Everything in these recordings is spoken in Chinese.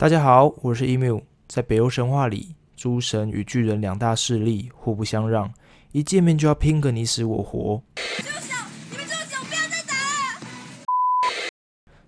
大家好，我是 emu。在北欧神话里，诸神与巨人两大势力互不相让，一见面就要拼个你死我活。你们这个小不要再打了！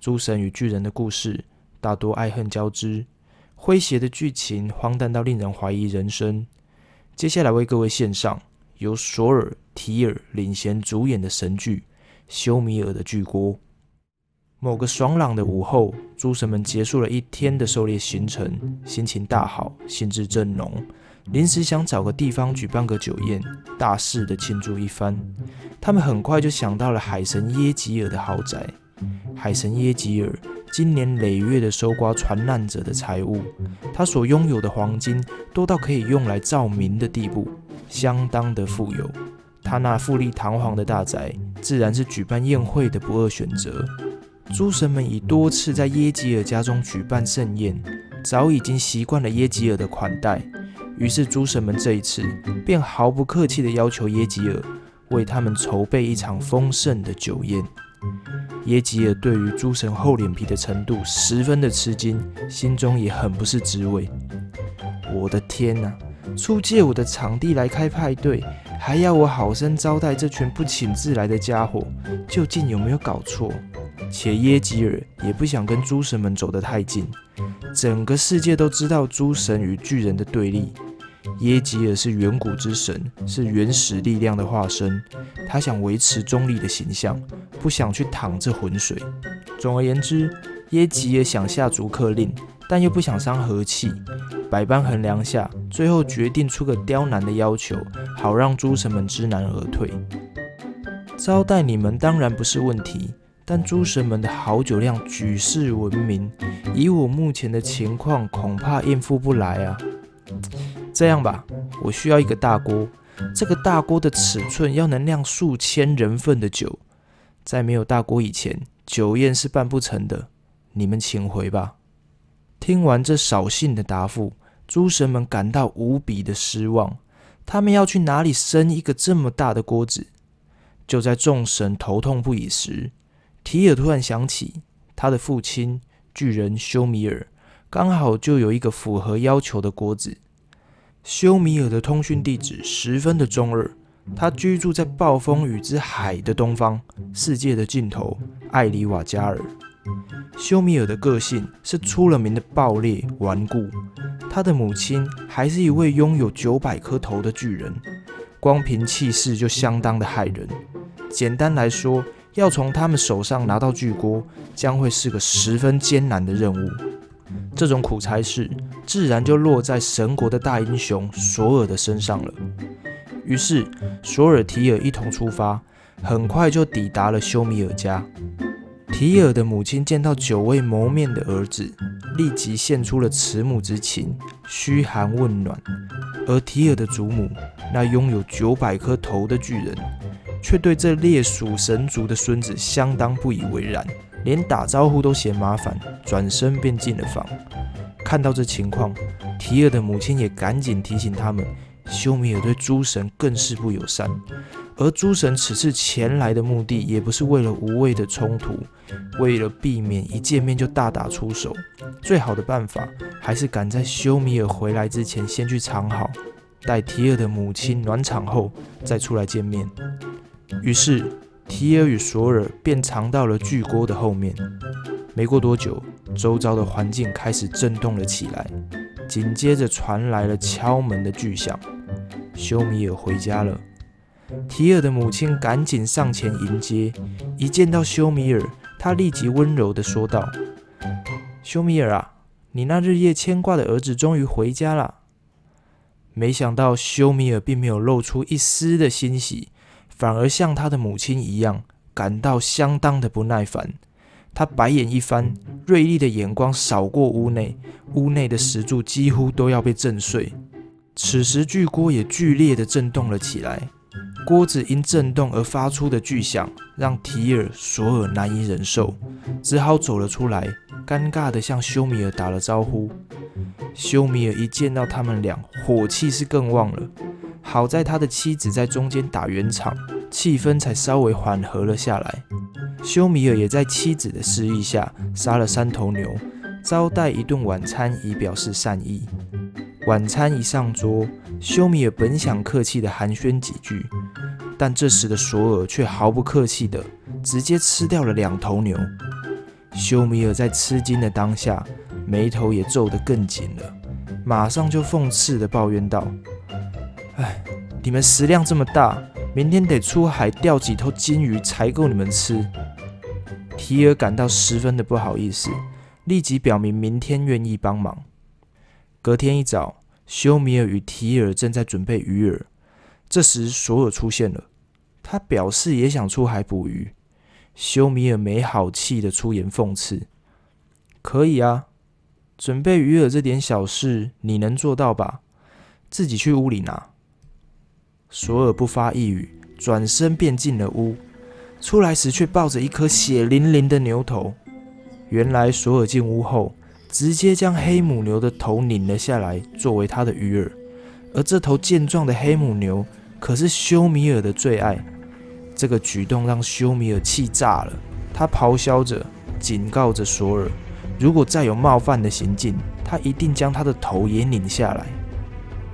诸神与巨人的故事大多爱恨交织，诙谐的剧情荒诞到令人怀疑人生。接下来为各位献上由索尔·提尔领衔主演的神剧《修米尔的巨锅》。某个爽朗的午后，诸神们结束了一天的狩猎行程，心情大好，兴致正浓，临时想找个地方举办个酒宴，大肆的庆祝一番。他们很快就想到了海神耶吉尔的豪宅。海神耶吉尔今年累月的收刮船难者的财物，他所拥有的黄金多到可以用来照明的地步，相当的富有。他那富丽堂皇的大宅，自然是举办宴会的不二选择。诸神们已多次在耶吉尔家中举办盛宴，早已经习惯了耶吉尔的款待。于是诸神们这一次便毫不客气地要求耶吉尔为他们筹备一场丰盛的酒宴。耶吉尔对于诸神厚脸皮的程度十分的吃惊，心中也很不是滋味。我的天哪！出借我的场地来开派对，还要我好生招待这群不请自来的家伙，究竟有没有搞错？且耶吉尔也不想跟诸神们走得太近，整个世界都知道诸神与巨人的对立。耶吉尔是远古之神，是原始力量的化身，他想维持中立的形象，不想去淌这浑水。总而言之，耶吉尔想下逐客令，但又不想伤和气。百般衡量下，最后决定出个刁难的要求，好让诸神们知难而退。招待你们当然不是问题。但诸神们的好酒量举世闻名，以我目前的情况，恐怕应付不来啊。这样吧，我需要一个大锅，这个大锅的尺寸要能酿数千人份的酒。在没有大锅以前，酒宴是办不成的。你们请回吧。听完这扫兴的答复，诸神们感到无比的失望。他们要去哪里生一个这么大的锅子？就在众神头痛不已时，提尔突然想起，他的父亲巨人休米尔刚好就有一个符合要求的锅子。休米尔的通讯地址十分的中二，他居住在暴风雨之海的东方，世界的尽头艾里瓦加尔。休米尔的个性是出了名的暴烈顽固，他的母亲还是一位拥有九百颗头的巨人，光凭气势就相当的骇人。简单来说，要从他们手上拿到巨锅，将会是个十分艰难的任务。这种苦差事，自然就落在神国的大英雄索尔的身上了。于是，索尔提尔一同出发，很快就抵达了休米尔家。提尔的母亲见到久未谋面的儿子，立即献出了慈母之情，嘘寒问暖。而提尔的祖母，那拥有九百颗头的巨人。却对这猎属神族的孙子相当不以为然，连打招呼都嫌麻烦，转身便进了房。看到这情况，提尔的母亲也赶紧提醒他们：修米尔对诸神更是不友善，而诸神此次前来的目的也不是为了无谓的冲突，为了避免一见面就大打出手，最好的办法还是赶在修米尔回来之前先去藏好，待提尔的母亲暖场后再出来见面。于是，提尔与索尔便藏到了巨锅的后面。没过多久，周遭的环境开始震动了起来，紧接着传来了敲门的巨响。休米尔回家了。提尔的母亲赶紧上前迎接，一见到休米尔，她立即温柔地说道：“休米尔啊，你那日夜牵挂的儿子终于回家了。”没想到，休米尔并没有露出一丝的欣喜。反而像他的母亲一样，感到相当的不耐烦。他白眼一翻，锐利的眼光扫过屋内，屋内的石柱几乎都要被震碎。此时巨锅也剧烈的震动了起来，锅子因震动而发出的巨响，让提尔索尔难以忍受，只好走了出来，尴尬的向休米尔打了招呼。休米尔一见到他们俩，火气是更旺了。好在他的妻子在中间打圆场，气氛才稍微缓和了下来。休米尔也在妻子的示意下杀了三头牛，招待一顿晚餐以表示善意。晚餐一上桌，修米尔本想客气的寒暄几句，但这时的索尔却毫不客气的直接吃掉了两头牛。修米尔在吃惊的当下，眉头也皱得更紧了，马上就讽刺的抱怨道：“哎，你们食量这么大，明天得出海钓几头金鱼才够你们吃。”提尔感到十分的不好意思，立即表明明天愿意帮忙。隔天一早，休米尔与提尔正在准备鱼饵，这时索尔出现了，他表示也想出海捕鱼。休米尔没好气的出言讽刺：“可以啊，准备鱼饵这点小事 你能做到吧？自己去屋里拿。”索尔不发一语，转身便进了屋。出来时却抱着一颗血淋淋的牛头。原来索尔进屋后，直接将黑母牛的头拧了下来，作为他的鱼饵。而这头健壮的黑母牛可是休米尔的最爱。这个举动让休米尔气炸了，他咆哮着，警告着索尔，如果再有冒犯的行径，他一定将他的头也拧下来。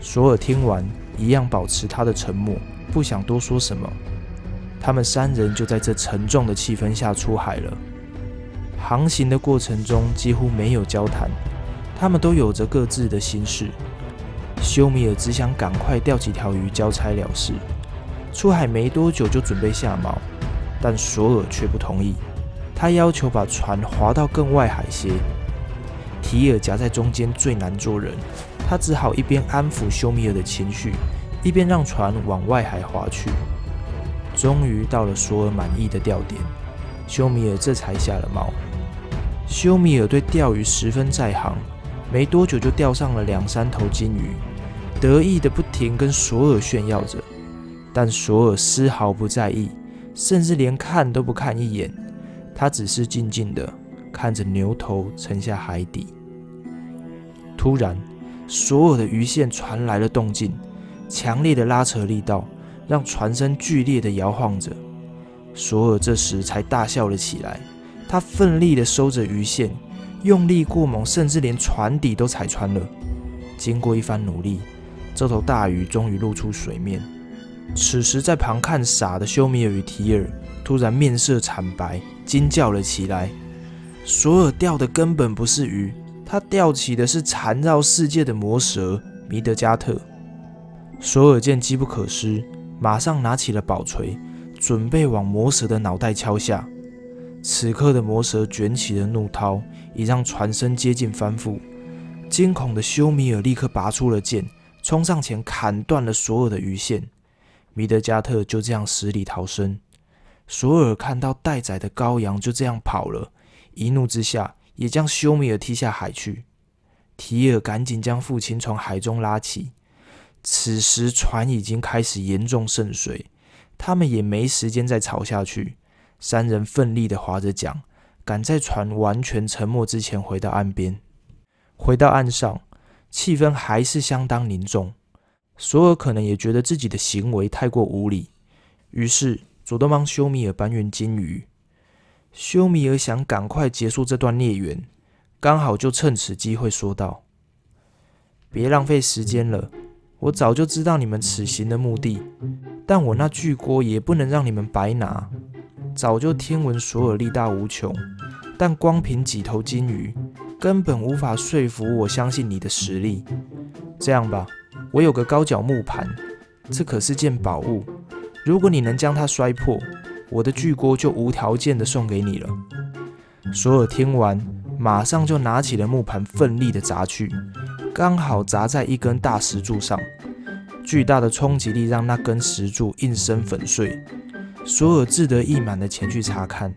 索尔听完，一样保持他的沉默，不想多说什么。他们三人就在这沉重的气氛下出海了。航行的过程中几乎没有交谈，他们都有着各自的心事。休米尔只想赶快钓几条鱼交差了事。出海没多久就准备下锚，但索尔却不同意，他要求把船划到更外海些。提尔夹在中间最难做人，他只好一边安抚休米尔的情绪，一边让船往外海划去。终于到了索尔满意的钓点，休米尔这才下了锚。休米尔对钓鱼十分在行，没多久就钓上了两三头金鱼，得意的不停跟索尔炫耀着。但索尔丝毫不在意，甚至连看都不看一眼，他只是静静的看着牛头沉下海底。突然，索尔的鱼线传来了动静，强烈的拉扯力道。让船身剧烈的摇晃着，索尔这时才大笑了起来。他奋力的收着鱼线，用力过猛，甚至连船底都踩穿了。经过一番努力，这头大鱼终于露出水面。此时，在旁看傻的休米尔与提尔突然面色惨白，惊叫了起来。索尔钓的根本不是鱼，他钓起的是缠绕世界的魔蛇米德加特。索尔见机不可失。马上拿起了宝锤，准备往魔蛇的脑袋敲下。此刻的魔蛇卷起了怒涛，已让船身接近翻覆。惊恐的休米尔立刻拔出了剑，冲上前砍断了所有的鱼线。米德加特就这样死里逃生。索尔看到待宰的羔羊就这样跑了，一怒之下也将休米尔踢下海去。提尔赶紧将父亲从海中拉起。此时船已经开始严重渗水，他们也没时间再吵下去。三人奋力的划着桨，赶在船完全沉没之前回到岸边。回到岸上，气氛还是相当凝重。索尔可能也觉得自己的行为太过无礼，于是主动帮休米尔搬运金鱼。休米尔想赶快结束这段孽缘，刚好就趁此机会说道：“别浪费时间了。”我早就知道你们此行的目的，但我那巨锅也不能让你们白拿。早就听闻索尔力大无穷，但光凭几头金鱼，根本无法说服我相信你的实力。这样吧，我有个高脚木盘，这可是件宝物。如果你能将它摔破，我的巨锅就无条件的送给你了。索尔听完，马上就拿起了木盘，奋力的砸去。刚好砸在一根大石柱上，巨大的冲击力让那根石柱应声粉碎。索尔志得意满的前去查看，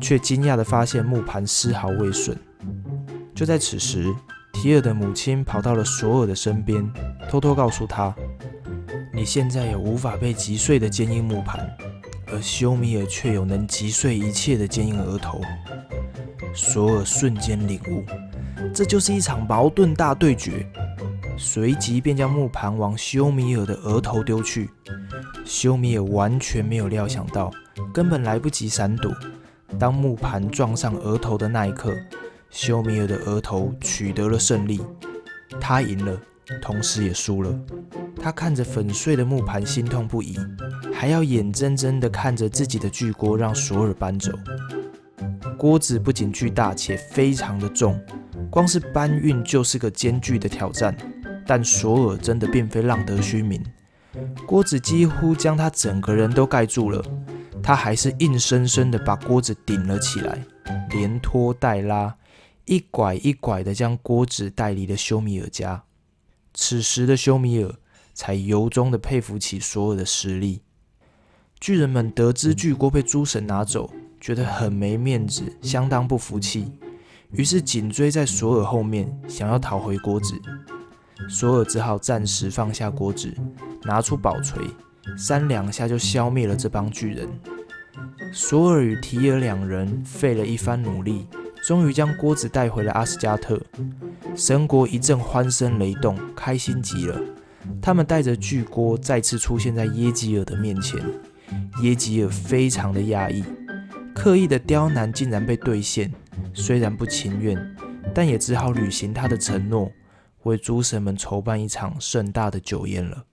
却惊讶的发现木盘丝毫未损。就在此时，提尔的母亲跑到了索尔的身边，偷偷告诉他：“你现在有无法被击碎的坚硬木盘，而休米尔却有能击碎一切的坚硬额头。”索尔瞬间领悟。这就是一场矛盾大对决，随即便将木盘往休米尔的额头丢去。休米尔完全没有料想到，根本来不及闪躲。当木盘撞上额头的那一刻，修米尔的额头取得了胜利，他赢了，同时也输了。他看着粉碎的木盘，心痛不已，还要眼睁睁地看着自己的巨锅让索尔搬走。锅子不仅巨大，且非常的重，光是搬运就是个艰巨的挑战。但索尔真的并非浪得虚名，锅子几乎将他整个人都盖住了，他还是硬生生的把锅子顶了起来，连拖带拉，一拐一拐的将锅子带离了休米尔家。此时的休米尔才由衷的佩服起索尔的实力。巨人们得知巨锅被诸神拿走。觉得很没面子，相当不服气，于是紧追在索尔后面，想要讨回锅子。索尔只好暂时放下锅子，拿出宝锤，三两下就消灭了这帮巨人。索尔与提尔两人费了一番努力，终于将锅子带回了阿斯加特。神国一阵欢声雷动，开心极了。他们带着巨锅再次出现在耶吉尔的面前，耶吉尔非常的压抑。刻意的刁难竟然被兑现，虽然不情愿，但也只好履行他的承诺，为诸神们筹办一场盛大的酒宴了。